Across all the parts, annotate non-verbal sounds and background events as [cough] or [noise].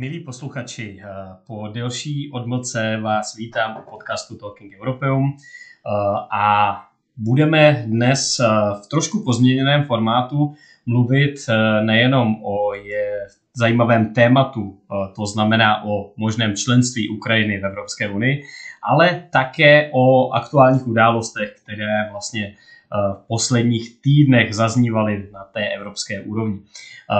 Milí posluchači, eh, po delší odmlce vás vítám u podcastu Talking Europeum eh, a budeme dnes eh, v trošku pozměněném formátu mluvit nejenom o je zajímavém tématu, to znamená o možném členství Ukrajiny v Evropské unii, ale také o aktuálních událostech, které vlastně v posledních týdnech zaznívaly na té evropské úrovni.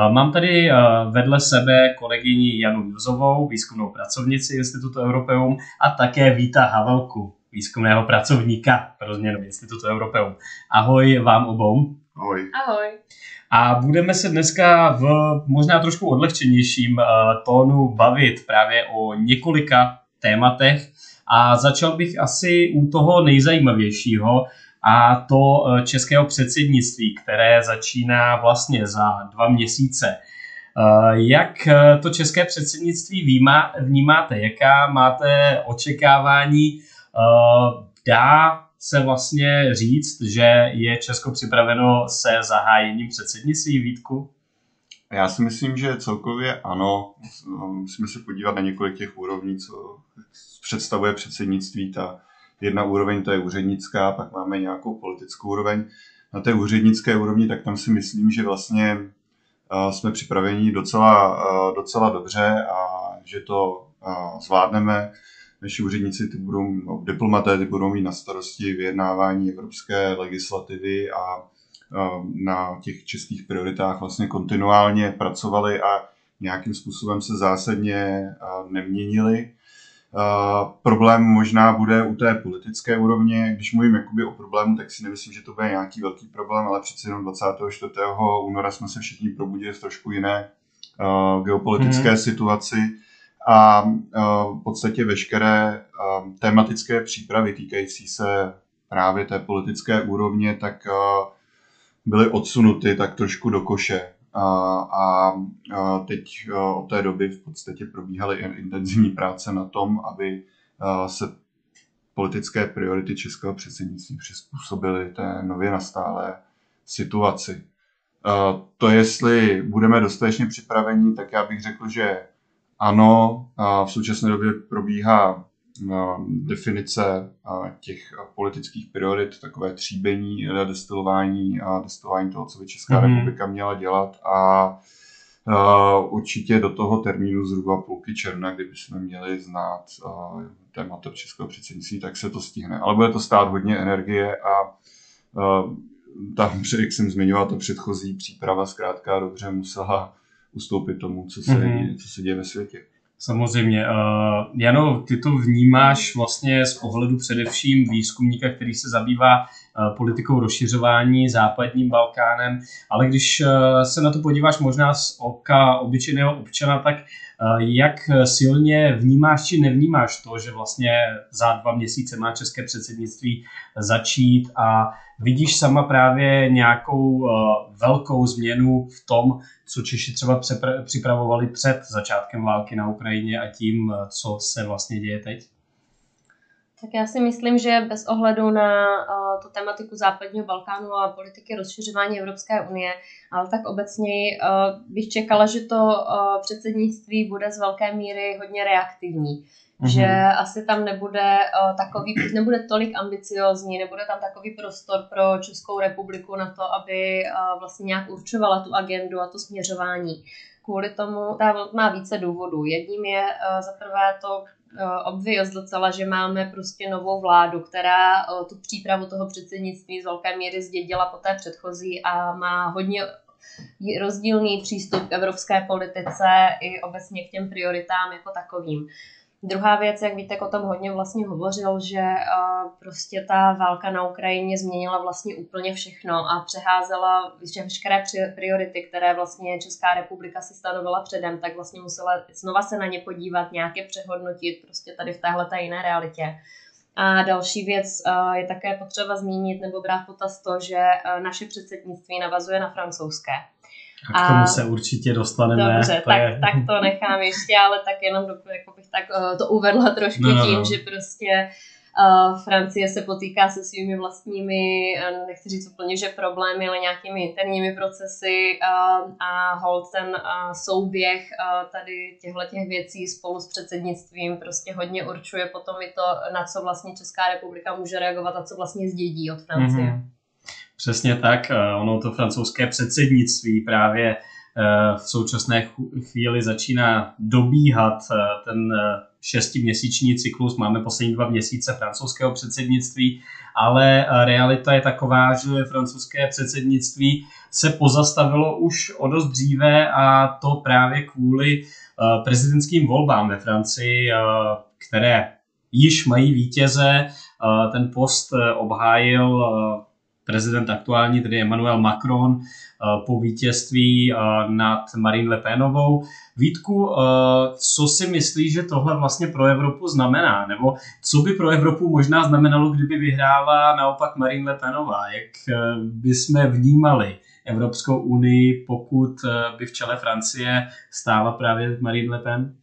Mám tady vedle sebe kolegyni Janu Juzovou, výzkumnou pracovnici Institutu Europeum a také Víta Havelku, výzkumného pracovníka pro změnu Institutu Europeum. Ahoj vám obou. Ahoj. Ahoj. A budeme se dneska v možná trošku odlehčenějším tónu bavit právě o několika tématech. A začal bych asi u toho nejzajímavějšího, a to e, českého předsednictví, které začíná vlastně za dva měsíce. E, jak e, to české předsednictví vnímáte? Jaká máte očekávání? Dá se vlastně říct, že je Česko připraveno se zahájením předsednictví Vítku? Já si myslím, že celkově ano. Musíme se podívat na několik těch úrovní, co představuje předsednictví. Ta jedna úroveň, to je úřednická, pak máme nějakou politickou úroveň. Na té úřednické úrovni, tak tam si myslím, že vlastně jsme připraveni docela, docela dobře a že to zvládneme. Naši úředníci, ty budou, no, diplomaté, ty budou mít na starosti vyjednávání evropské legislativy a na těch českých prioritách vlastně kontinuálně pracovali a nějakým způsobem se zásadně neměnili. Uh, problém možná bude u té politické úrovně. Když mluvím jakoby o problému, tak si nemyslím, že to bude nějaký velký problém, ale přeci jenom 24. února jsme se všichni probudili v trošku jiné uh, geopolitické mm-hmm. situaci a uh, v podstatě veškeré uh, tematické přípravy týkající se právě té politické úrovně, tak uh, byly odsunuty tak trošku do koše. A, teď od té doby v podstatě probíhaly intenzivní práce na tom, aby se politické priority českého předsednictví přizpůsobily té nově nastálé situaci. To, jestli budeme dostatečně připraveni, tak já bych řekl, že ano, v současné době probíhá definice těch politických priorit, takové tříbení, destilování a destilování toho, co by Česká mm. republika měla dělat a Uh, určitě do toho termínu zhruba půlky června, kdyby jsme měli znát uh, témata českého předsednictví, tak se to stihne. Ale bude to stát hodně energie a uh, tam, [laughs] jak jsem zmiňoval, ta předchozí příprava zkrátka dobře musela ustoupit tomu, co se, mm-hmm. co se děje ve světě. Samozřejmě. Uh, Jano, ty to vnímáš vlastně z pohledu především výzkumníka, který se zabývá politikou rozšiřování západním Balkánem, ale když uh, se na to podíváš možná z oka obyčejného občana, tak jak silně vnímáš či nevnímáš to, že vlastně za dva měsíce má české předsednictví začít a vidíš sama právě nějakou velkou změnu v tom, co Češi třeba připravovali před začátkem války na Ukrajině a tím, co se vlastně děje teď? Tak já si myslím, že bez ohledu na uh, tu tematiku západního Balkánu a politiky rozšiřování Evropské unie, ale tak obecně uh, bych čekala, že to uh, předsednictví bude z velké míry hodně reaktivní. Mm-hmm. Že asi tam nebude uh, takový, nebude tolik ambiciozní, nebude tam takový prostor pro Českou republiku na to, aby uh, vlastně nějak určovala tu agendu a to směřování. Kvůli tomu, ta má více důvodů. Jedním je uh, za prvé to obvious docela, že máme prostě novou vládu, která tu přípravu toho předsednictví z velké míry zdědila po té předchozí a má hodně rozdílný přístup k evropské politice i obecně k těm prioritám jako takovým. Druhá věc, jak víte, o tom hodně vlastně hovořil, že uh, prostě ta válka na Ukrajině změnila vlastně úplně všechno a přeházela že priority, které vlastně Česká republika si stanovila předem, tak vlastně musela znova se na ně podívat, nějaké přehodnotit prostě tady v téhle jiné realitě. A další věc uh, je také potřeba zmínit nebo brát potaz to, že uh, naše předsednictví navazuje na francouzské. A k tomu se určitě dostaneme. Dobře, to tak, je... tak to nechám ještě, ale tak jenom jako bych tak uh, to uvedla trošku no, no. tím, no. že prostě Francie se potýká se svými vlastními, nechci říct úplně, že problémy, ale nějakými interními procesy a hold ten souběh tady těchto těch věcí spolu s předsednictvím prostě hodně určuje potom i to, na co vlastně Česká republika může reagovat a co vlastně zdědí od Francie. Mm-hmm. Přesně tak. Ono to francouzské předsednictví právě v současné chvíli začíná dobíhat ten šestiměsíční cyklus, máme poslední dva měsíce francouzského předsednictví, ale realita je taková, že francouzské předsednictví se pozastavilo už o dost dříve a to právě kvůli eh, prezidentským volbám ve Francii, eh, které již mají vítěze. Eh, ten post obhájil prezident aktuální, tedy Emmanuel Macron, po vítězství nad Marine Le Penovou. Vítku, co si myslíš, že tohle vlastně pro Evropu znamená? Nebo co by pro Evropu možná znamenalo, kdyby vyhrála naopak Marine Le Penová? Jak by jsme vnímali Evropskou unii, pokud by v čele Francie stála právě Marine Le Pen?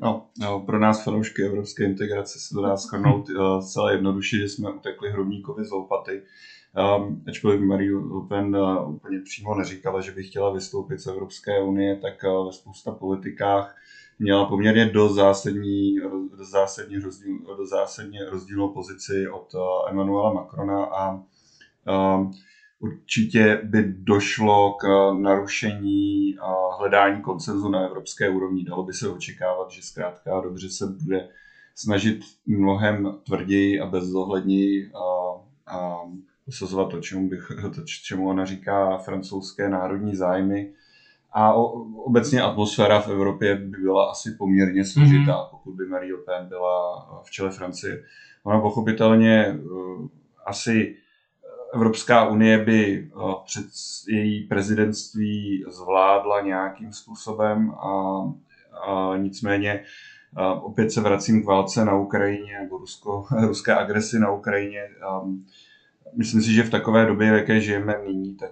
No, no, pro nás fanoušky evropské integrace se to dá schrnout uh, zcela jednoduše, že jsme utekli hrobníkovi z lopaty. Ačkoliv Marie Le Pen uh, úplně přímo neříkala, že by chtěla vystoupit z Evropské unie, tak uh, ve spousta politikách měla poměrně do zásadní, do zásadní, rozdíl, do zásadně rozdílnou pozici od uh, Emmanuela Macrona a určitě by došlo k narušení hledání koncenzu na evropské úrovni. Dalo by se očekávat, že zkrátka dobře se bude snažit mnohem tvrději a bezohledněji a usazovat [laughs] to, čemu, bych, to, čemu ona říká francouzské národní zájmy. A o, obecně atmosféra v Evropě by byla asi poměrně složitá, mm-hmm. pokud by Marie Le Pen byla v čele Francie. Ona pochopitelně uh, asi Evropská unie by uh, před její prezidentství zvládla nějakým způsobem a, a nicméně opět se vracím k válce na Ukrajině nebo rusko, [laughs] ruské agresi na Ukrajině. Um, myslím si, že v takové době, v jaké žijeme nyní, tak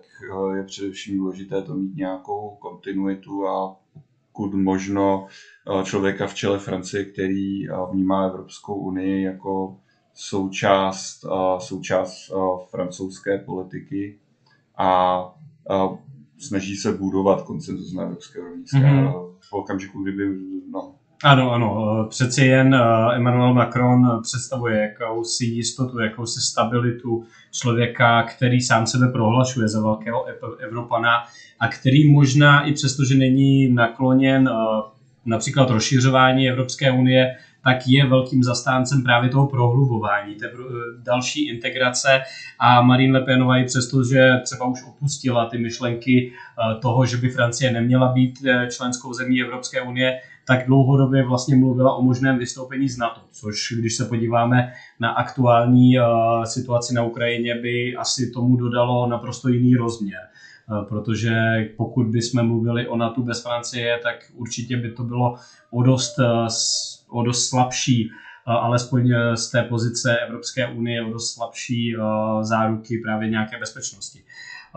eh, je především důležité to mít nějakou kontinuitu a pokud možno eh, člověka v čele Francie, který eh, vnímá Evropskou unii jako součást, součást francouzské politiky a snaží se budovat koncenzus na evropské úrovni. Mm-hmm. V okamžiku, kdyby no, ano, ano. Přeci jen Emmanuel Macron představuje jakousi jistotu, jakousi stabilitu člověka, který sám sebe prohlašuje za velkého Evropana a který možná i přesto, že není nakloněn například rozšiřování Evropské unie, tak je velkým zastáncem právě toho prohlubování, té další integrace a Marine Le Penová i přesto, že třeba už opustila ty myšlenky toho, že by Francie neměla být členskou zemí Evropské unie, tak dlouhodobě vlastně mluvila o možném vystoupení z NATO, což když se podíváme na aktuální uh, situaci na Ukrajině, by asi tomu dodalo naprosto jiný rozměr. Uh, protože pokud bychom mluvili o NATO bez Francie, tak určitě by to bylo o dost, uh, o dost slabší alespoň z té pozice Evropské unie o dost slabší záruky právě nějaké bezpečnosti.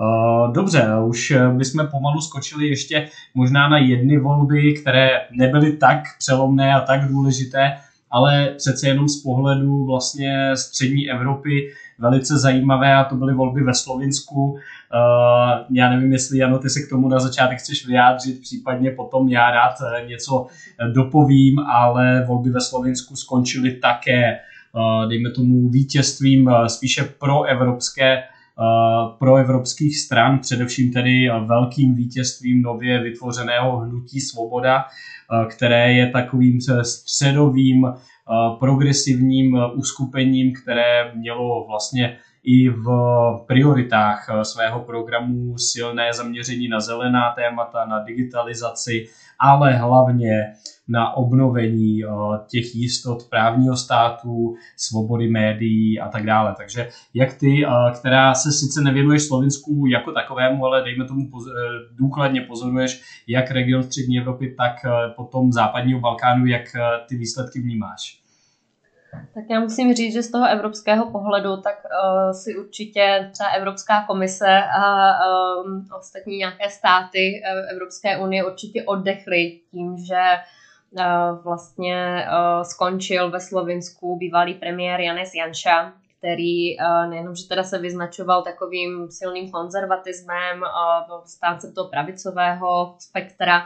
Eh, dobře, už eh, bychom pomalu skočili ještě možná na jedny volby, které nebyly tak přelomné a tak důležité, ale přece jenom z pohledu vlastně střední Evropy velice zajímavé a to byly volby ve Slovinsku. Uh, já nevím, jestli Jano, ty se k tomu na začátek chceš vyjádřit, případně potom já rád něco dopovím, ale volby ve Slovinsku skončily také, dejme tomu, vítězstvím spíše pro evropské pro evropských stran, především tedy velkým vítězstvím nově vytvořeného hnutí Svoboda, které je takovým středovým progresivním uskupením, které mělo vlastně i v prioritách svého programu silné zaměření na zelená témata, na digitalizaci, ale hlavně na obnovení těch jistot právního státu, svobody médií a tak dále. Takže jak ty, která se sice nevěnuješ Slovinsku jako takovému, ale dejme tomu eh, důkladně pozoruješ jak region střední Evropy, tak potom západního Balkánu, jak ty výsledky vnímáš? Tak já musím říct, že z toho evropského pohledu, tak uh, si určitě třeba Evropská komise a um, ostatní nějaké státy Evropské unie určitě oddechly tím, že vlastně skončil ve Slovinsku bývalý premiér Janes Janša, který nejenom, že teda se vyznačoval takovým silným konzervatismem, byl stáncem toho pravicového spektra,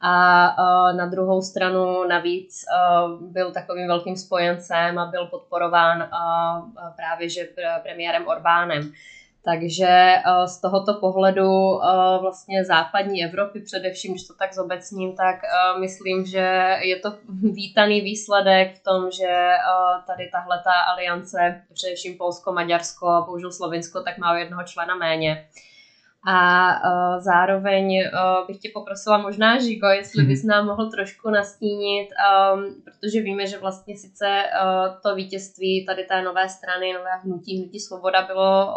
a na druhou stranu navíc byl takovým velkým spojencem a byl podporován právě že premiérem Orbánem. Takže z tohoto pohledu vlastně západní Evropy, především, když to tak zobecním, tak myslím, že je to [laughs] vítaný výsledek v tom, že tady tahle ta aliance, především Polsko, Maďarsko a bohužel Slovinsko, tak má jednoho člena méně. A uh, zároveň uh, bych tě poprosila možná, Žigo, jestli bys nám mohl trošku nastínit, um, protože víme, že vlastně sice uh, to vítězství tady té nové strany, nové hnutí, hnutí svoboda bylo uh,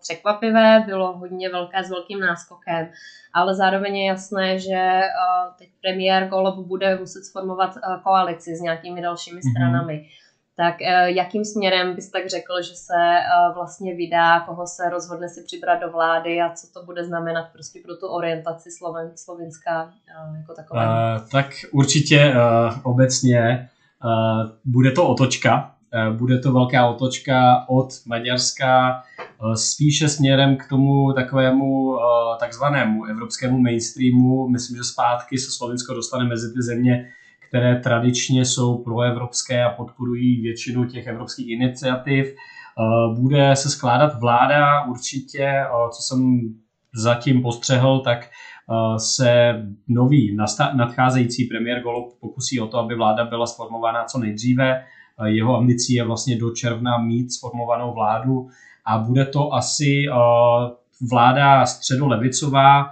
překvapivé, bylo hodně velké s velkým náskokem, ale zároveň je jasné, že uh, teď premiér Golob bude muset sformovat uh, koalici s nějakými dalšími mm-hmm. Tak eh, jakým směrem bys tak řekl, že se eh, vlastně vydá, koho se rozhodne si přibrat do vlády a co to bude znamenat prostě pro tu orientaci Sloven, Slovenska eh, jako takové? Uh, tak určitě uh, obecně uh, bude to otočka, bude to velká otočka od Maďarska spíše směrem k tomu takovému takzvanému evropskému mainstreamu. Myslím, že zpátky se Slovensko dostane mezi ty země, které tradičně jsou proevropské a podporují většinu těch evropských iniciativ. Eh, bude se skládat vláda určitě, eh, co jsem zatím postřehl, tak eh, se nový nadcházející premiér Golob pokusí o to, aby vláda byla sformovaná co nejdříve. Jeho ambicí je vlastně do června mít sformovanou vládu a bude to asi vláda středolevicová.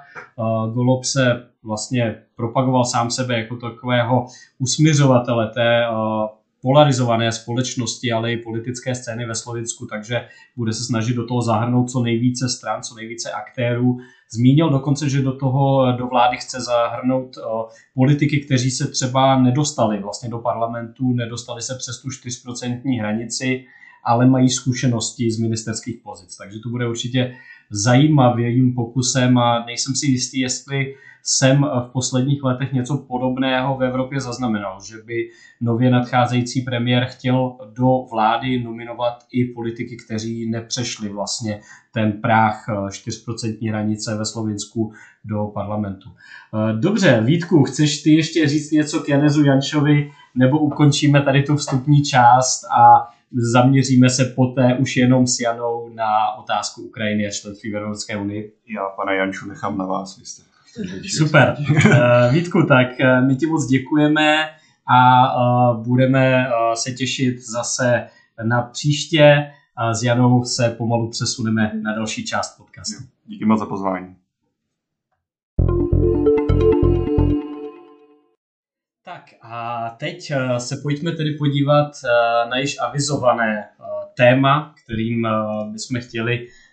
Golob se vlastně propagoval sám sebe jako takového usměřovatele té uh, polarizované společnosti, ale i politické scény ve Slovinsku, takže bude se snažit do toho zahrnout co nejvíce stran, co nejvíce aktérů. Zmínil dokonce, že do toho do vlády chce zahrnout uh, politiky, kteří se třeba nedostali vlastně do parlamentu, nedostali se přes tu 4% hranici, ale mají zkušenosti z ministerských pozic. Takže to bude určitě zajímavým pokusem a nejsem si jistý, jestli jsem v posledních letech něco podobného v Evropě zaznamenal, že by nově nadcházející premiér chtěl do vlády nominovat i politiky, kteří nepřešli vlastně ten práh 4% eh, hranice ve Slovinsku do parlamentu. Eh, dobře, Vítku, chceš ty ještě říct něco k Janezu Janšovi, nebo ukončíme tady tu vstupní část a zaměříme se poté už jenom s Janou na otázku Ukrajiny a členství v Evropské unii? Já pana Janču nechám na vás, vy jste Super. Uh, [laughs] Vítku, tak uh, my ti moc děkujeme a uh, budeme se těšit zase na příště. A s Janou se pomalu přesuneme na další část podcastu. Díky moc za pozvání. Tak a teď se pojďme tedy podívat na již avizované téma, kterým bychom chtěli Eh,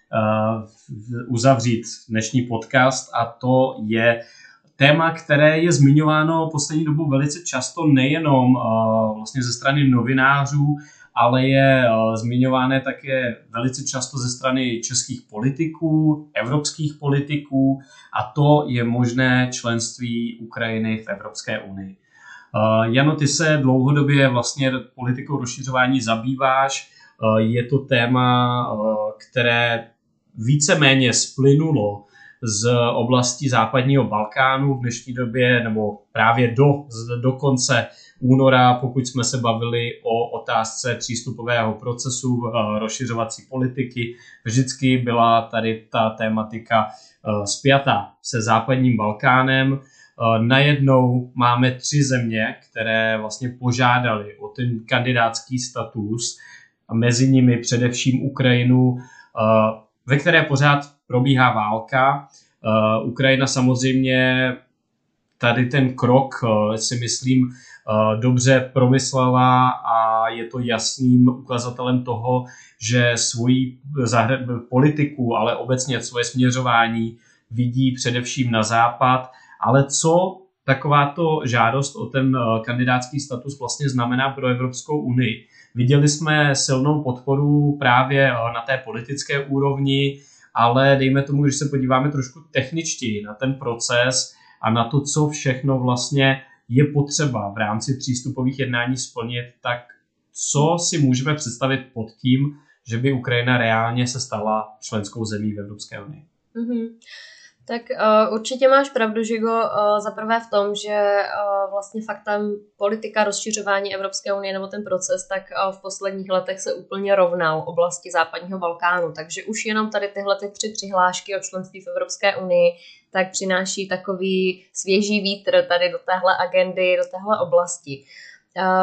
uzavřít dnešní podcast a to je téma, které je zmiňováno poslední dobu velice často nejenom eh, vlastně ze strany novinářů, ale je eh, zmiňované také velice často ze strany českých politiků, evropských politiků a to je možné členství Ukrajiny v Evropské unii. Jano, ty se dlouhodobě vlastně politikou rozšiřování zabýváš. Je to téma, které víceméně splynulo z oblasti západního Balkánu v dnešní době, nebo právě do, do konce února, pokud jsme se bavili o otázce přístupového procesu eh, rozšiřovací politiky, vždycky byla tady ta tématika eh, spjata se západním Balkánem. Eh, najednou máme tři země, které vlastně požádali o ten kandidátský status, a mezi nimi především Ukrajinu, ve které pořád probíhá válka. Uh, Ukrajina samozřejmě tady ten krok uh, si myslím uh, dobře promyslela a je to jasným ukazatelem toho, že svoji politiku, ale obecně svoje směřování vidí především na západ. Ale co takováto žádost o ten kandidátský status vlastně znamená pro Evropskou unii? Viděli jsme silnou podporu právě eh, na té politické úrovni, ale dejme tomu, když se podíváme trošku techničtěji na ten proces a na to, co všechno vlastně je potřeba v rámci přístupových jednání splnit, tak co si můžeme představit pod tím, že by Ukrajina reálně se stala členskou zemí v Evropské unii? Mm-hmm. Tak uh, určitě máš pravdu, Žigo, uh, za prvé v tom, že uh, vlastně faktem politika rozšiřování Evropské unie nebo ten proces, tak uh, v posledních letech se úplně rovnal oblasti západního Balkánu. Takže už jenom tady tyhle ty tři přihlášky o členství v Evropské unii tak přináší takový svěží vítr tady do téhle agendy, do téhle oblasti.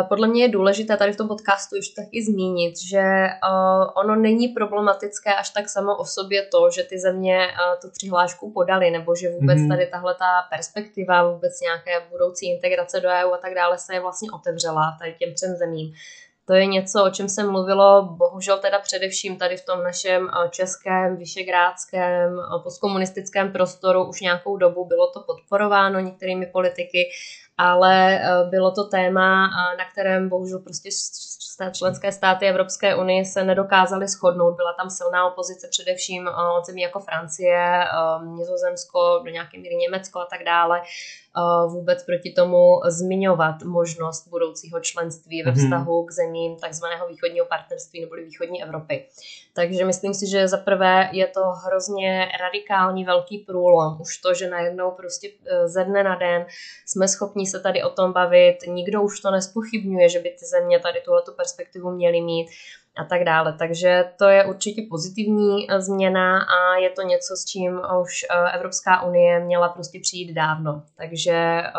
Podle mě je důležité tady v tom podcastu už taky zmínit, že ono není problematické až tak samo o sobě to, že ty země tu přihlášku podali, nebo že vůbec mhm. tady tahle ta perspektiva vůbec nějaké budoucí integrace do EU a tak dále se je vlastně otevřela tady těm třem zemím. To je něco, o čem se mluvilo bohužel teda především tady v tom našem českém, vyšegrádském, postkomunistickém prostoru už nějakou dobu. Bylo to podporováno některými politiky ale eh, bylo to téma, eh, na kterém bohužel prostě členské státy Evropské unie se nedokázaly shodnout. Byla tam silná opozice především eh, od zemí jako Francie, Nizozemsko, do nějaké míry Německo a tak dále vůbec proti tomu zmiňovat možnost budoucího členství ve mhm. vztahu k zemím takzvaného východního partnerství nebo východní Evropy. Takže myslím si, že za prvé je to hrozně radikální velký průlom. Už to, že najednou prostě e, ze dne na den jsme schopni se tady o tom bavit, nikdo už to nespochybňuje, že by ty země tady tuhletu perspektivu měly mít a tak dále. Takže to je určitě pozitivní eh, změna a je to něco, s čím už eh, Evropská unie měla prostě přijít dávno. Takže eh,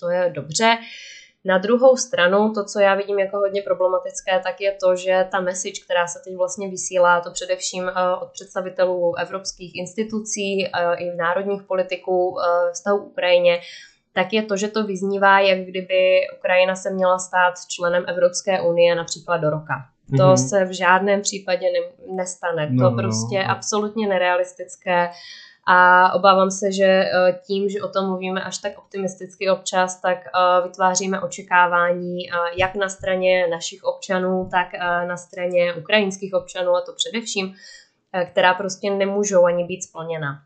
to je dobře. Na druhou stranu, to, co já vidím jako hodně problematické, tak je to, že ta message, která se teď vlastně vysílá, to především od představitelů evropských institucí i národních politiků vztahu Ukrajině, tak je to, že to vyznívá, jak kdyby Ukrajina se měla stát členem Evropské unie například do roka. To mm-hmm. se v žádném případě ne, nestane. No, to no, prostě no. absolutně nerealistické. A obávám se, že eh, tím, že o tom mluvíme až tak optimisticky občas, tak eh, vytváříme očekávání eh, jak na straně našich občanů, tak na straně ukrajinských občanů, a to především, která prostě nemůžou ani být splněna.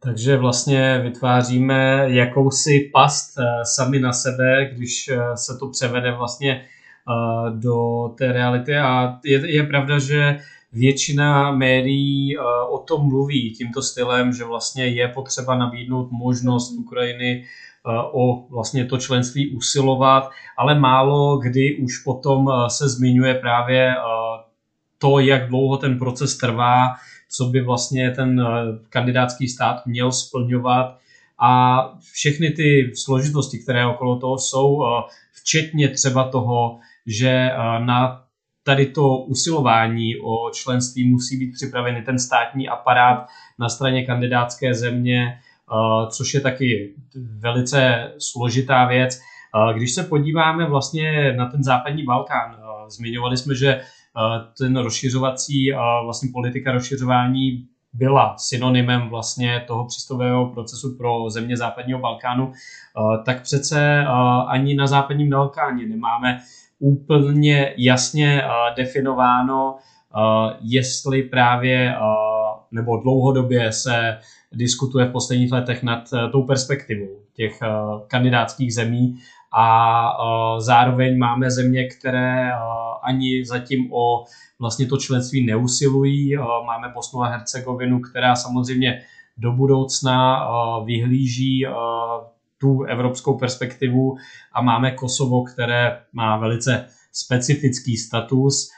Takže vlastně vytváříme jakousi past sami na sebe, když se to převede vlastně do té reality. A je, je pravda, že většina médií o tom mluví tímto stylem, že vlastně je potřeba nabídnout možnost Ukrajiny o vlastně to členství usilovat, ale málo kdy už potom se zmiňuje právě to, jak dlouho ten proces trvá, co by vlastně ten kandidátský stát měl splňovat. A všechny ty složitosti, které okolo toho jsou, včetně třeba toho, že na tady to usilování o členství musí být připravený ten státní aparát na straně kandidátské země, což je taky velice složitá věc. Když se podíváme vlastně na ten západní Balkán, zmiňovali jsme, že ten rozšiřovací vlastně politika rozšiřování byla synonymem vlastně toho přístupového procesu pro země západního Balkánu, tak přece ani na západním Balkáně nemáme úplně jasně uh, definováno, uh, jestli právě uh, nebo dlouhodobě se diskutuje v posledních letech nad tou perspektivou těch kandidátských zemí a zároveň máme země, které ani zatím o vlastně to členství neusilují. Máme Bosnu a Hercegovinu, která samozřejmě do budoucna vyhlíží tu evropskou perspektivu a máme Kosovo, které má velice specifický status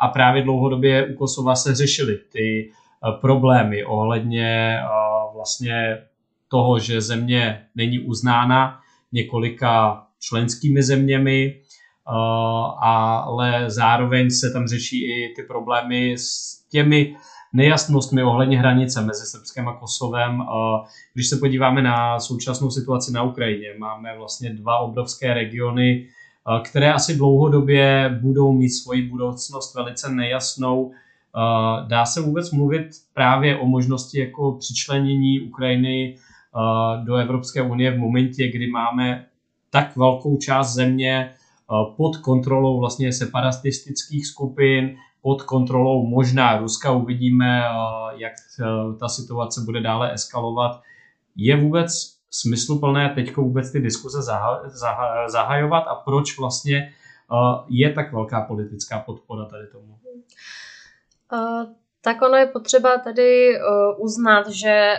a právě dlouhodobě u Kosova se řešily ty problémy ohledně vlastně toho, že země není uznána několika členskými zeměmi, ale zároveň se tam řeší i ty problémy s těmi nejasnostmi ohledně hranice mezi Srbskem a Kosovem. Když se podíváme na současnou situaci na Ukrajině, máme vlastně dva obrovské regiony, které asi dlouhodobě budou mít svoji budoucnost velice nejasnou. Dá se vůbec mluvit právě o možnosti jako přičlenění Ukrajiny do Evropské unie v momentě, kdy máme tak velkou část země pod kontrolou vlastně separatistických skupin, pod kontrolou možná Ruska. Uvidíme, jak ta situace bude dále eskalovat. Je vůbec smysluplné teď vůbec ty diskuze zaha- zaha- zahajovat a proč vlastně uh, je tak velká politická podpora tady tomu? Tak ono je potřeba tady uznat, že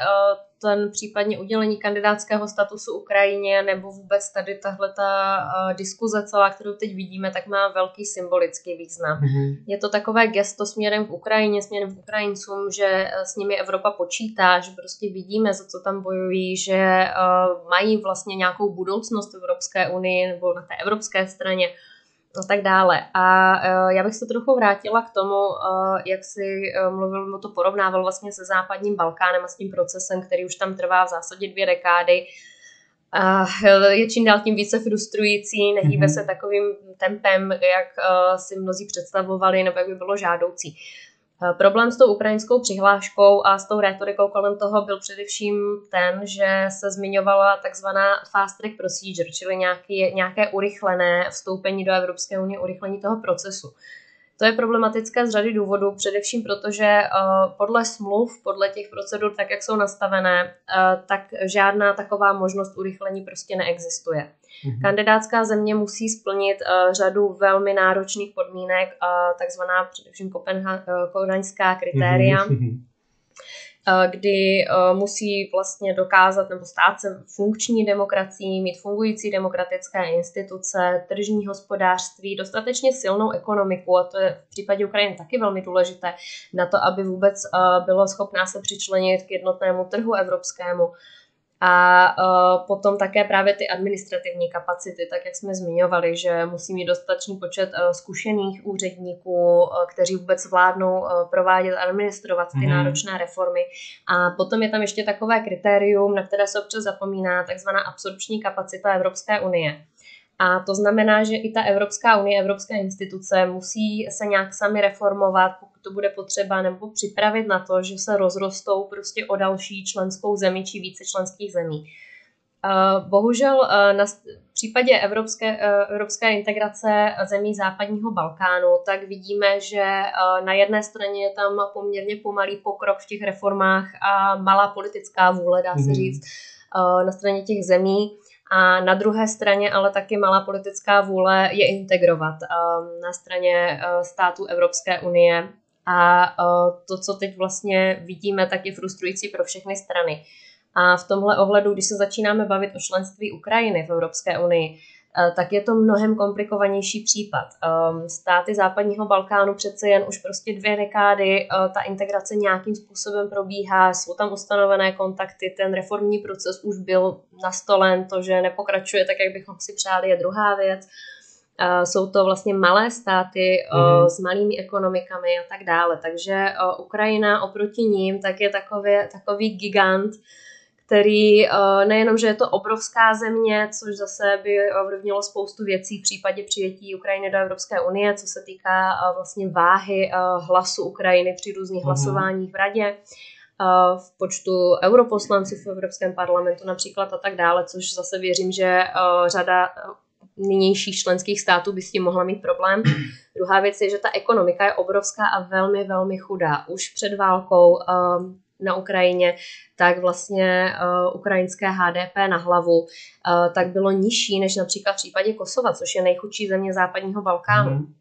ten případně udělení kandidátského statusu Ukrajině nebo vůbec tady tahle ta uh, diskuze celá, kterou teď vidíme, tak má velký symbolický význam. Mm-hmm. Je to takové gesto směrem k Ukrajině, směrem k Ukrajincům, že s nimi Evropa počítá, že prostě vidíme, za co tam bojují, že uh, mají vlastně nějakou budoucnost v Evropské unii nebo na té evropské straně a tak dále. A uh, já bych se trochu vrátila k tomu, uh, jak si uh, mluvil, to porovnával vlastně se západním Balkánem a s tím procesem, který už tam trvá v zásadě dvě dekády. A je čím dál tím více frustrující, nehýbe mm-hmm. se takovým tempem, jak si mnozí představovali, nebo jak by bylo žádoucí. Eh, problém s tou ukrajinskou přihláškou a s tou retorikou kolem toho byl především ten, že se zmiňovala takzvaná fast track procedure, čili nějaký, nějaké urychlené vstoupení do Evropské unie, urychlení toho procesu. To je problematické z řady důvodů, především protože uh, podle smluv, podle těch procedur, tak jak jsou nastavené, uh, tak žádná taková možnost urychlení prostě neexistuje. Mm-hmm. Kandidátská země musí splnit uh, řadu velmi náročných podmínek, takzvaná především kopenhaňská kritéria. Mm-hmm kdy musí vlastně dokázat nebo stát se funkční demokracií, mít fungující demokratické instituce, tržní hospodářství, dostatečně silnou ekonomiku, a to je v případě Ukrajiny taky velmi důležité, na to, aby vůbec bylo schopná se přičlenit k jednotnému trhu evropskému a uh, potom také právě ty administrativní kapacity, tak jak jsme zmiňovali, že musí mít dostatečný počet uh, zkušených úředníků, uh, kteří vůbec zvládnou uh, provádět, administrovat ty mm. náročné reformy. A potom je tam ještě takové kritérium, na které se občas zapomíná, takzvaná absorpční kapacita Evropské unie. A to znamená, že i ta Evropská unie, evropské instituce musí se nějak sami reformovat, pokud to bude potřeba, nebo připravit na to, že se rozrostou prostě o další členskou zemi či více členských zemí. Bohužel na případě evropské, evropské integrace zemí západního Balkánu, tak vidíme, že na jedné straně je tam poměrně pomalý pokrok v těch reformách a malá politická vůle, dá se mhm. říct, na straně těch zemí a na druhé straně ale taky malá politická vůle je integrovat um, na straně uh, států Evropské unie. A uh, to, co teď vlastně vidíme, tak je frustrující pro všechny strany. A v tomhle ohledu, když se začínáme bavit o členství Ukrajiny v Evropské unii, Eh, tak je to mnohem komplikovanější případ. Ehm, státy západního Balkánu přece jen už prostě dvě dekády eh, ta integrace nějakým způsobem probíhá, jsou tam ustanovené kontakty, ten reformní proces už byl nastolen, to, že nepokračuje tak, jak bychom si přáli, je druhá věc. Eh, jsou to vlastně malé státy mm. s malými ekonomikami a tak dále. Takže Ukrajina oproti ním tak je takový, takový gigant, který uh, nejenom, že je to obrovská země, což zase by ovlivnilo spoustu věcí v případě přijetí Ukrajiny do Evropské unie, co se týká uh, vlastně váhy hlasu Ukrajiny při různých mm-hmm. hlasováních v radě, v počtu europoslanců v Evropském parlamentu například a tak dále, což zase věřím, že řada nynějších členských států by s tím mohla mít problém. Druhá věc je, že ta ekonomika je obrovská a velmi, velmi chudá. Už před válkou na Ukrajině, tak vlastně uh, ukrajinské HDP na hlavu uh, tak bylo nižší než například v případě Kosova, což je nejchudší země západního Balkánu. Mm.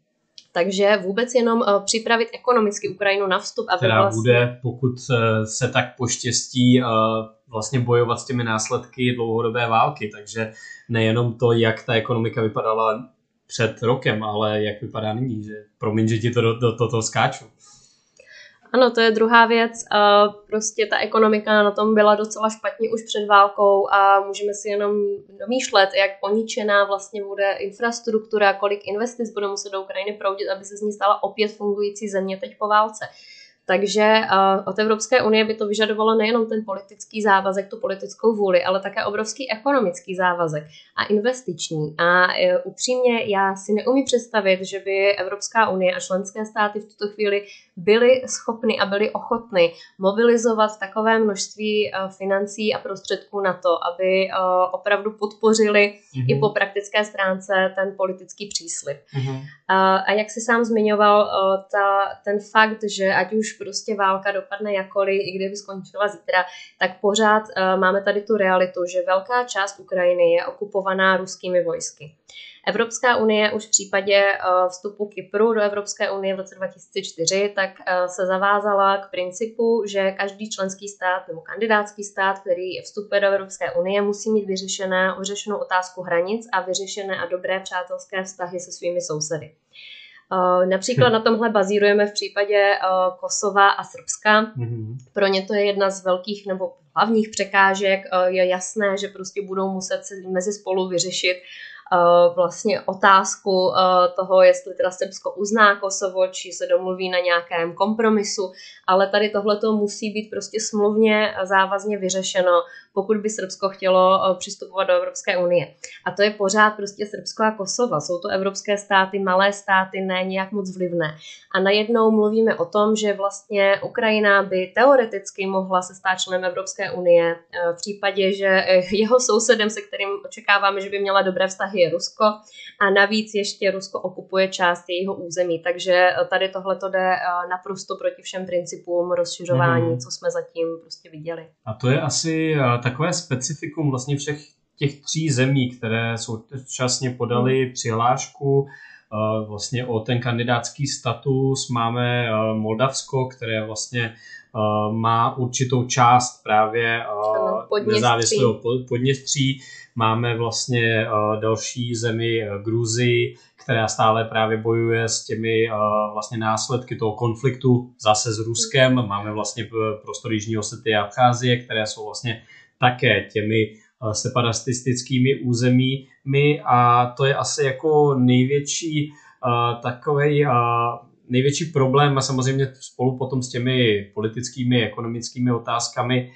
Takže vůbec jenom uh, připravit ekonomicky Ukrajinu na vstup. Aby Která vlastně... bude, pokud se tak poštěstí, uh, vlastně bojovat s těmi následky dlouhodobé války. Takže nejenom to, jak ta ekonomika vypadala před rokem, ale jak vypadá nyní. Že, promiň, že ti to do, do, do toho skáču. Ano, to je druhá věc. Prostě ta ekonomika na tom byla docela špatně už před válkou a můžeme si jenom domýšlet, jak poničená vlastně bude infrastruktura, kolik investic bude muset do Ukrajiny proudit, aby se z ní stala opět fungující země teď po válce. Takže od Evropské unie by to vyžadovalo nejenom ten politický závazek, tu politickou vůli, ale také obrovský ekonomický závazek a investiční. A uh, upřímně já si neumím představit, že by Evropská unie a členské státy v tuto chvíli byly schopny a byly ochotny mobilizovat takové množství uh, financí a prostředků na to, aby uh, opravdu podpořili mm-hmm. i po praktické stránce ten politický příslip. Mm-hmm. A jak si sám zmiňoval, ta, ten fakt, že ať už prostě válka dopadne jakkoliv, i kdyby skončila zítra, tak pořád uh, máme tady tu realitu, že velká část Ukrajiny je okupovaná ruskými vojsky. Evropská unie už v případě uh, vstupu Kypru do Evropské unie v roce 2004 tak uh, se zavázala k principu, že každý členský stát nebo kandidátský stát, který vstupuje do Evropské unie, musí mít vyřešené, vyřešenou otázku hranic a vyřešené a dobré přátelské vztahy se svými sousedy. Uh, například hm. na tomhle bazírujeme v případě uh, Kosova a Srbska. Mm-hmm. Pro ně to je jedna z velkých nebo hlavních překážek. Uh, je jasné, že prostě budou muset se mezi spolu vyřešit Eh, vlastně otázku eh, toho, jestli teda Srbsko uzná Kosovo, či se domluví na nějakém kompromisu, ale tady tohle to musí být prostě smluvně závazně vyřešeno, pokud by Srbsko chtělo eh, přistupovat do Evropské unie. A to je pořád prostě Srbsko a Kosovo. Jsou to evropské státy, malé státy, ne nějak moc vlivné. A najednou mluvíme o tom, že vlastně Ukrajina by teoreticky mohla se stát členem Evropské unie v případě, že jeho sousedem, se kterým očekáváme, že by měla dobré vztahy, je Rusko a navíc ještě Rusko okupuje část jejího území, takže tady tohle to jde eh, naprosto proti všem principům rozšiřování, hmm. co jsme zatím prostě viděli. A to je asi eh, takové specifikum vlastně všech těch tří zemí, které současně podali hmm. přihlášku eh, vlastně o ten kandidátský status. Máme Moldavsko, které vlastně má určitou část právě nezávislého podněstří. Máme vlastně další zemi Gruzii, která stále právě bojuje s těmi vlastně následky toho konfliktu zase s Ruskem. Máme vlastně prostor Jižní Osety a Abcházie, které jsou vlastně také těmi uh, separatistickými územími a to je asi jako největší uh, takovej uh, největší problém a samozřejmě spolu potom s těmi politickými, ekonomickými otázkami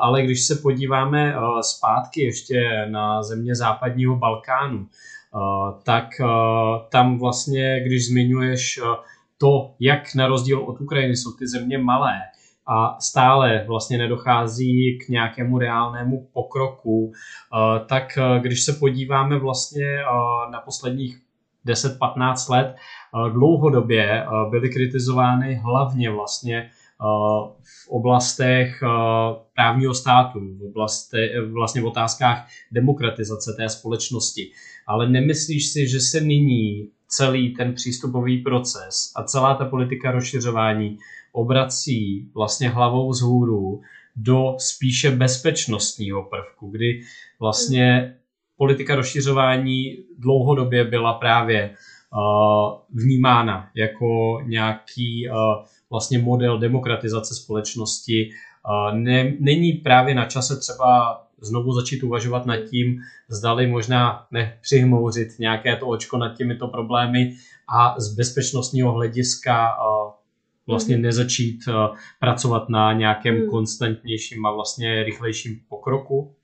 ale když se podíváme zpátky ještě na země západního Balkánu, tak tam vlastně, když zmiňuješ to, jak na rozdíl od Ukrajiny jsou ty země malé a stále vlastně nedochází k nějakému reálnému pokroku, tak když se podíváme vlastně na posledních 10-15 let, dlouhodobě byly kritizovány hlavně vlastně v oblastech právního státu, v, oblasti, vlastně v otázkách demokratizace té společnosti. Ale nemyslíš si, že se nyní celý ten přístupový proces a celá ta politika rozšiřování obrací vlastně hlavou z hůru do spíše bezpečnostního prvku, kdy vlastně politika rozšiřování dlouhodobě byla právě uh, vnímána jako nějaký uh, vlastně model demokratizace společnosti. Ne, není právě na čase třeba znovu začít uvažovat nad tím, zdali možná nepřihmouřit nějaké to očko nad těmito problémy a z bezpečnostního hlediska vlastně mhm. nezačít pracovat na nějakém hmm. konstantnějším a vlastně rychlejším pokroku?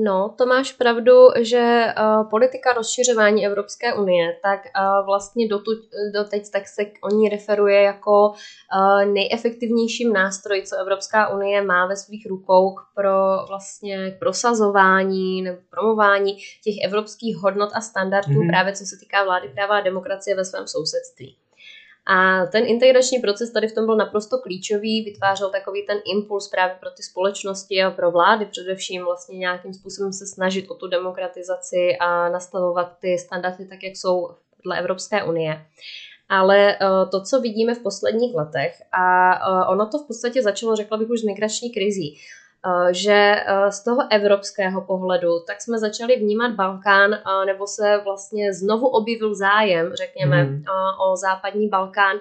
No, to máš pravdu, že uh, politika rozšiřování Evropské unie, tak uh, vlastně dotud, doteď tak se o ní referuje jako uh, nejefektivnějším nástroj, co Evropská unie má ve svých rukou k pro vlastně k prosazování nebo promování těch evropských hodnot a standardů, mm-hmm. právě co se týká vlády práva a demokracie ve svém sousedství. A ten integrační proces tady v tom byl naprosto klíčový, vytvářel takový ten impuls právě pro ty společnosti a pro vlády především vlastně nějakým způsobem se snažit o tu demokratizaci a nastavovat ty standardy tak, jak jsou dle Evropské unie. Ale eh, to, co vidíme v posledních letech, a eh, ono to v podstatě začalo, řekla bych, už s migrační krizí, že eh, z toho evropského pohledu, tak jsme začali vnímat Balkán, eh, nebo se vlastně znovu objevil zájem, řekněme, mm. o západní Balkán,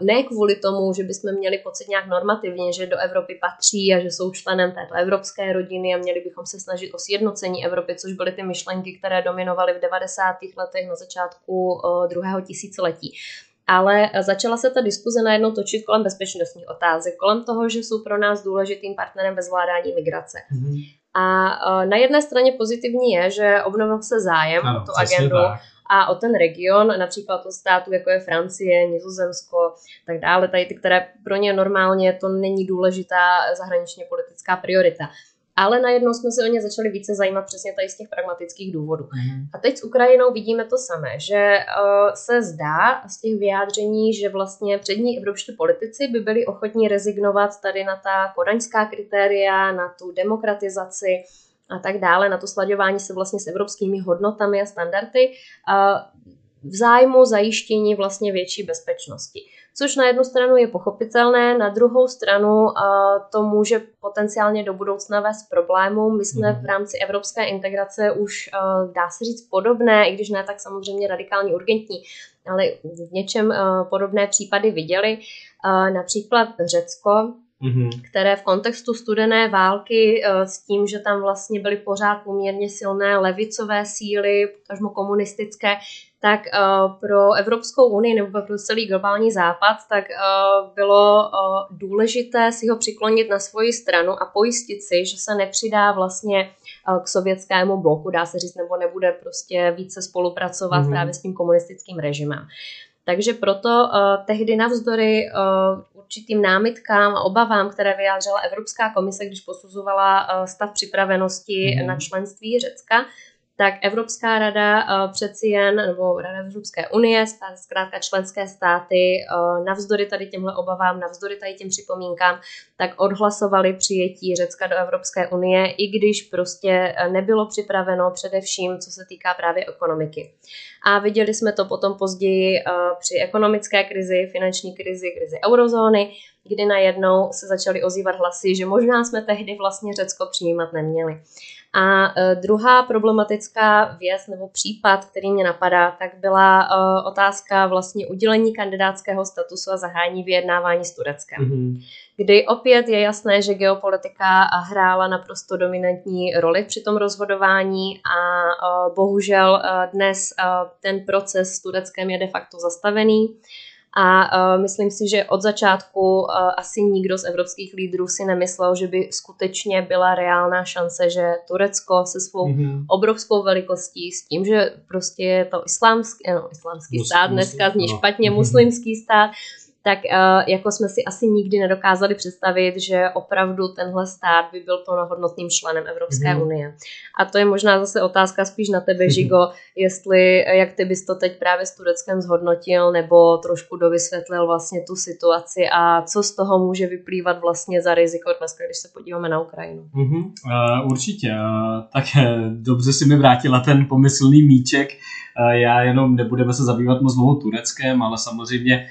ne kvůli tomu, že bychom měli pocit nějak normativně, že do Evropy patří a že jsou členem této evropské rodiny a měli bychom se snažit o sjednocení Evropy, což byly ty myšlenky, které dominovaly v 90. letech na začátku druhého tisíciletí ale začala se ta diskuze najednou točit kolem bezpečnostních otázek, kolem toho, že jsou pro nás důležitým partnerem ve zvládání migrace. Mm-hmm. A na jedné straně pozitivní je, že obnovil se zájem ano, o tu agendu tak. a o ten region, například o státu, jako je Francie, Nizozemsko, tak dále, tady ty, které pro ně normálně to není důležitá zahraničně politická priorita. Ale najednou jsme se o ně začali více zajímat přesně tady z těch pragmatických důvodů. Mm. A teď s Ukrajinou vidíme to samé, že uh, se zdá z těch vyjádření, že vlastně přední evropští politici by byli ochotní rezignovat tady na ta kodaňská kritéria, na tu demokratizaci a tak dále, na to slaďování se vlastně s evropskými hodnotami a standardy uh, v zájmu zajištění vlastně větší bezpečnosti což na jednu stranu je pochopitelné, na druhou stranu to může potenciálně do budoucna vést problémům. My jsme mhm. v rámci evropské integrace už, dá se říct, podobné, i když ne tak samozřejmě radikálně urgentní, ale v něčem podobné případy viděli. Například Řecko, mm-hmm. které v kontextu studené války s tím, že tam vlastně byly pořád poměrně silné levicové síly, potažmo komunistické, tak uh, pro Evropskou unii nebo pro celý globální západ, tak uh, bylo uh, důležité si ho přiklonit na svoji stranu a pojistit si, že se nepřidá vlastně k sovětskému bloku, dá se říct, nebo nebude prostě více spolupracovat mm-hmm. právě s tím komunistickým režimem. Takže proto uh, tehdy navzdory uh, určitým námitkám a obavám, které vyjádřila Evropská komise, když posuzovala uh, stav připravenosti mm-hmm. na členství Řecka, tak Evropská rada uh, přeci jen, nebo Rada Evropské unie, zkrátka členské státy, uh, navzdory tady těmhle obavám, navzdory tady těm připomínkám, tak odhlasovali přijetí Řecka do Evropské unie, i když prostě eh, nebylo připraveno především, co se týká právě ekonomiky. A viděli jsme to potom později při ekonomické krizi, finanční krizi, krizi eurozóny, kdy najednou se začaly ozývat hlasy, že možná jsme tehdy vlastně Řecko přijímat neměli. A uh, druhá problematická věc nebo případ, který mě napadá, tak byla uh, otázka vlastně udělení kandidátského statusu a zahájení vyjednávání s Tureckem. Mm-hmm. Kdy opět je jasné, že geopolitika hrála naprosto dominantní roli při tom rozhodování a uh, bohužel dnes ten proces s Tureckem je de facto zastavený. A uh, myslím si, že od začátku uh, asi nikdo z evropských lídrů si nemyslel, že by skutečně byla reálná šance, že Turecko se svou mm-hmm. obrovskou velikostí, s tím, že prostě je to islámský, no, islámský Mus, stát, dneska zní no. špatně mhm. muslimský stát, tak uh, jako jsme si asi nikdy nedokázali představit, že opravdu tenhle stát by byl plnohodnotným členem Evropské mm. unie. A to je možná zase otázka spíš na tebe, Žigo, jestli, jak ty bys to teď právě s Tureckem zhodnotil, nebo trošku dovysvětlil vlastně tu situaci a co z toho může vyplývat vlastně za riziko dneska, když se podíváme na Ukrajinu. Mm-hmm, uh, určitě. Uh, tak dobře si mi vrátila ten pomyslný míček. Uh, já jenom nebudeme se zabývat moc dlouho Tureckem, ale samozřejmě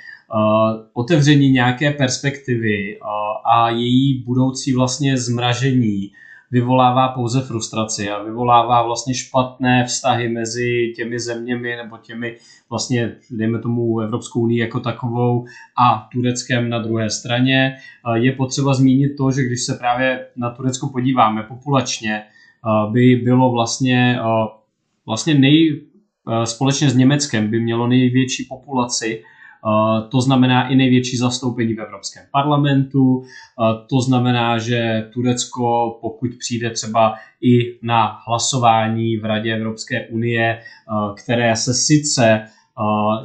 otevření nějaké perspektivy a její budoucí vlastně zmražení vyvolává pouze frustraci a vyvolává vlastně špatné vztahy mezi těmi zeměmi nebo těmi vlastně, dejme tomu, Evropskou unii jako takovou a Tureckem na druhé straně. Je potřeba zmínit to, že když se právě na Turecko podíváme populačně, by bylo vlastně, vlastně nej, společně s Německem by mělo největší populaci to znamená i největší zastoupení v Evropském parlamentu. To znamená, že Turecko, pokud přijde třeba i na hlasování v Radě Evropské unie, které se sice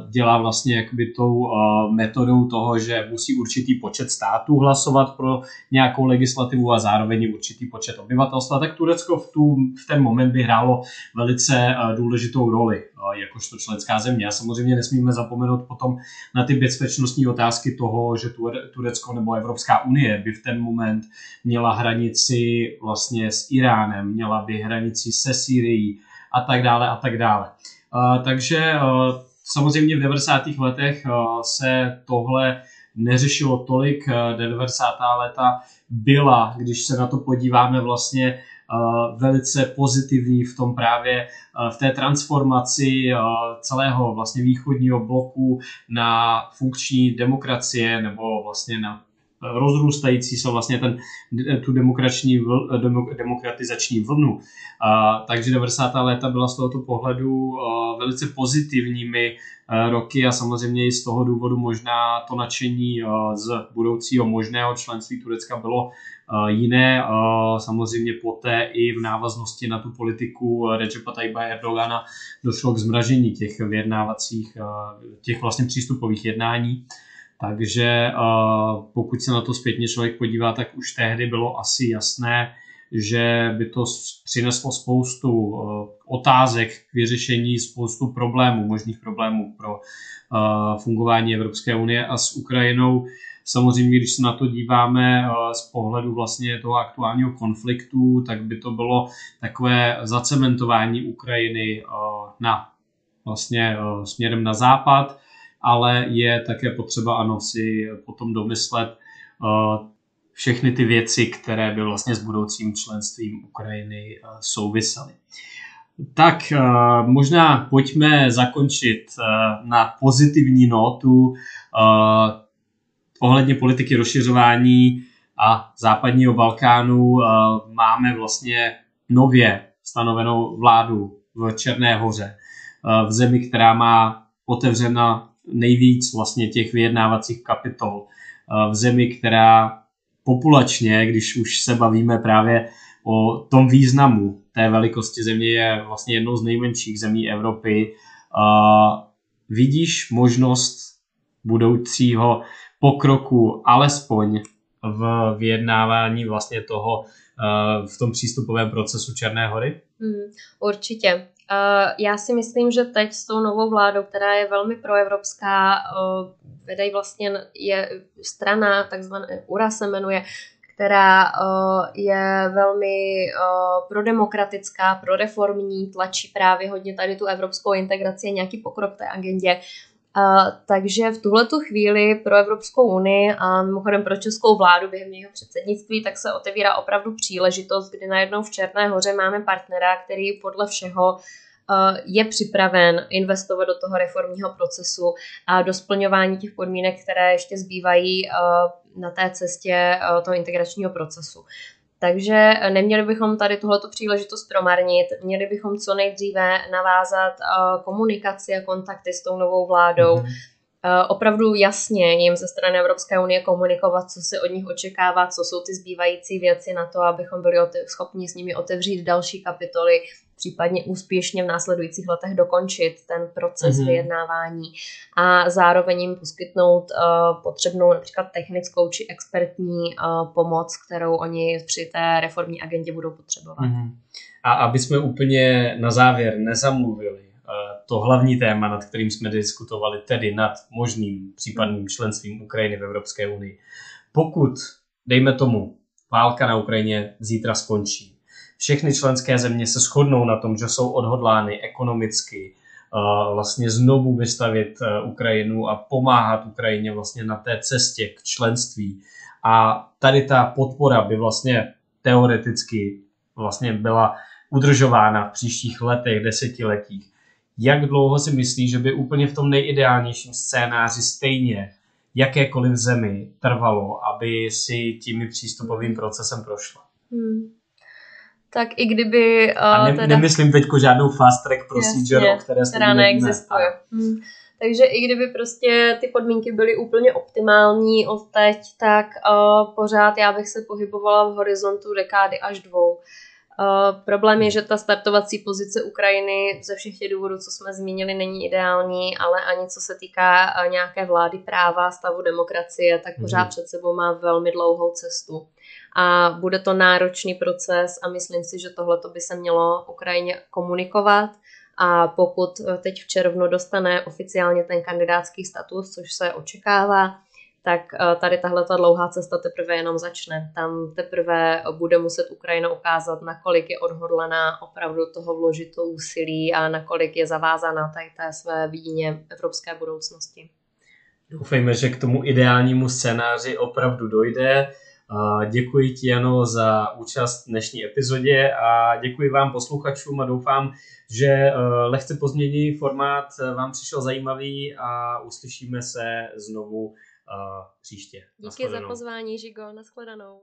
dělá vlastně jakoby tou metodou toho, že musí určitý počet států hlasovat pro nějakou legislativu a zároveň určitý počet obyvatelstva, tak Turecko v, tu, v ten moment by hrálo velice důležitou roli jakožto členská země. A samozřejmě nesmíme zapomenout potom na ty bezpečnostní otázky toho, že Turecko nebo Evropská unie by v ten moment měla hranici vlastně s Iránem, měla by hranici se Syrií a tak dále a tak dále. takže Samozřejmě v 90. letech eh, se tohle neřešilo tolik. 90. Eh, léta byla, když se na to podíváme, vlastně eh, velice pozitivní v tom právě v té transformaci celého vlastně východního bloku na funkční demokracie nebo vlastně na rozrůstající se vlastně ten, tu demokrační vl, demokratizační vlnu. A, takže 90. léta byla z tohoto pohledu a, velice pozitivními a, roky a samozřejmě i z toho důvodu možná to nadšení z budoucího možného členství Turecka bylo a, jiné. A, samozřejmě poté i v návaznosti na tu politiku Recepa Tayyipa Erdogana došlo k zmražení těch vyjednávacích, těch vlastně přístupových jednání. Takže pokud se na to zpětně člověk podívá, tak už tehdy bylo asi jasné, že by to přineslo spoustu otázek k vyřešení, spoustu problémů, možných problémů pro fungování Evropské unie a s Ukrajinou. Samozřejmě, když se na to díváme eh, z pohledu vlastně toho aktuálního konfliktu, tak by to bylo takové zacementování Ukrajiny eh, na vlastně eh, směrem na západ, ale je také potřeba ano si potom domyslet všechny ty věci, které by vlastně s budoucím členstvím Ukrajiny souvisely. Tak možná pojďme zakončit na pozitivní notu ohledně politiky rozšiřování a západního Balkánu eh, máme vlastně nově stanovenou vládu v Černé hoře, eh, v zemi, která má otevřena nejvíc vlastně těch vyjednávacích kapitol, eh, v zemi, která populačně, když už se bavíme právě o tom významu té velikosti země, je vlastně jednou z nejmenších zemí Evropy. Vidíš možnost budoucího pokroku, alespoň v vyjednávání vlastně toho eh, v tom přístupovém procesu Černé hory? Hmm, určitě. Uh, já si myslím, že teď s tou novou vládou, která je velmi proevropská, uh, vedej vlastně je strana, takzvaná URA se jmenuje, která uh, je velmi prodemokratická, proreformní, tlačí právě hodně tady tu evropskou integraci a nějaký pokrok té agendě. Uh, takže v tuhle chvíli pro Evropskou unii a mimochodem pro českou vládu během jejího předsednictví, tak se otevírá opravdu příležitost, kdy najednou v Černé hoře máme partnera, který podle všeho je připraven investovat do toho reformního procesu a do splňování těch podmínek, které ještě zbývají na té cestě toho integračního procesu. Takže neměli bychom tady tuhleto příležitost promarnit, měli bychom co nejdříve navázat uh, komunikaci a kontakty s tou novou vládou, mm-hmm. Uh, opravdu jasně jim ze strany Evropské unie komunikovat, co se od nich očekává, co jsou ty zbývající věci na to, abychom byli schopni s nimi otevřít další kapitoly, případně úspěšně v následujících letech dokončit ten proces mm-hmm. vyjednávání a zároveň jim poskytnout uh, potřebnou například technickou či expertní uh, pomoc, kterou oni při té reformní agendě budou potřebovat. Mm-hmm. A aby jsme úplně na závěr nezamluvili, uh, to hlavní téma, nad kterým jsme diskutovali, tedy nad možným případným členstvím Ukrajiny v Evropské unii. Pokud, dejme tomu, válka na Ukrajině zítra skončí, všechny členské země se shodnou na tom, že jsou odhodlány ekonomicky uh, vlastně znovu vystavit uh, Ukrajinu a pomáhat Ukrajině vlastně na té cestě k členství. A tady ta podpora by vlastně teoreticky vlastně byla udržována v příštích letech, desetiletích. Jak dlouho si myslí, že by úplně v tom nejideálnějším scénáři stejně jakékoliv zemi trvalo, aby si tím přístupovým procesem prošla? Hmm tak i kdyby... Uh, a ne, teda... nemyslím teď žádnou fast track procedure, o které která neexistuje. Hmm. Takže i kdyby prostě ty podmínky byly úplně optimální od teď, tak uh, pořád já bych se pohybovala v horizontu dekády až dvou. Uh, problém je, že ta startovací pozice Ukrajiny ze všech těch důvodů, co jsme zmínili, není ideální, ale ani co se týká uh, nějaké vlády práva, stavu demokracie, tak pořád mm. před sebou má velmi dlouhou cestu a bude to náročný proces a myslím si, že tohle by se mělo Ukrajině komunikovat a pokud eh, teď v červnu dostane oficiálně ten kandidátský status, což se očekává, tak eh, tady tahle ta dlouhá cesta teprve jenom začne. Tam teprve bude muset Ukrajina ukázat, nakolik je odhodlaná opravdu toho vložit to úsilí a nakolik je zavázaná tady té své víně evropské budoucnosti. Doufejme, že k tomu ideálnímu scénáři opravdu dojde. Děkuji ti, Jano, za účast v dnešní epizodě a děkuji vám posluchačům a doufám, že eh, lehce pozměněný formát eh, vám přišel zajímavý a uslyšíme se znovu eh, příště. Díky za pozvání, Žigo. Naschledanou.